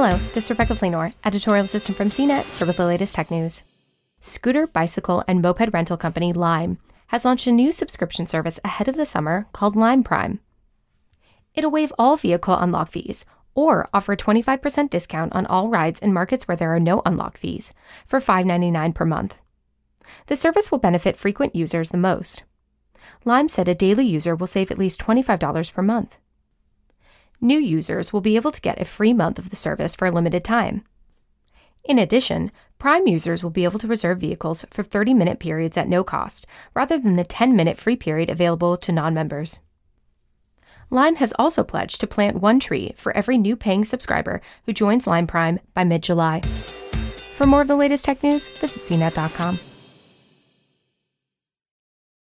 Hello, this is Rebecca Fleenor, editorial assistant from CNET, here with the latest tech news. Scooter, bicycle, and moped rental company Lime has launched a new subscription service ahead of the summer called Lime Prime. It'll waive all vehicle unlock fees or offer a 25% discount on all rides in markets where there are no unlock fees for $5.99 per month. The service will benefit frequent users the most. Lime said a daily user will save at least $25 per month. New users will be able to get a free month of the service for a limited time. In addition, Prime users will be able to reserve vehicles for 30 minute periods at no cost, rather than the 10 minute free period available to non members. Lime has also pledged to plant one tree for every new paying subscriber who joins Lime Prime by mid July. For more of the latest tech news, visit cnet.com.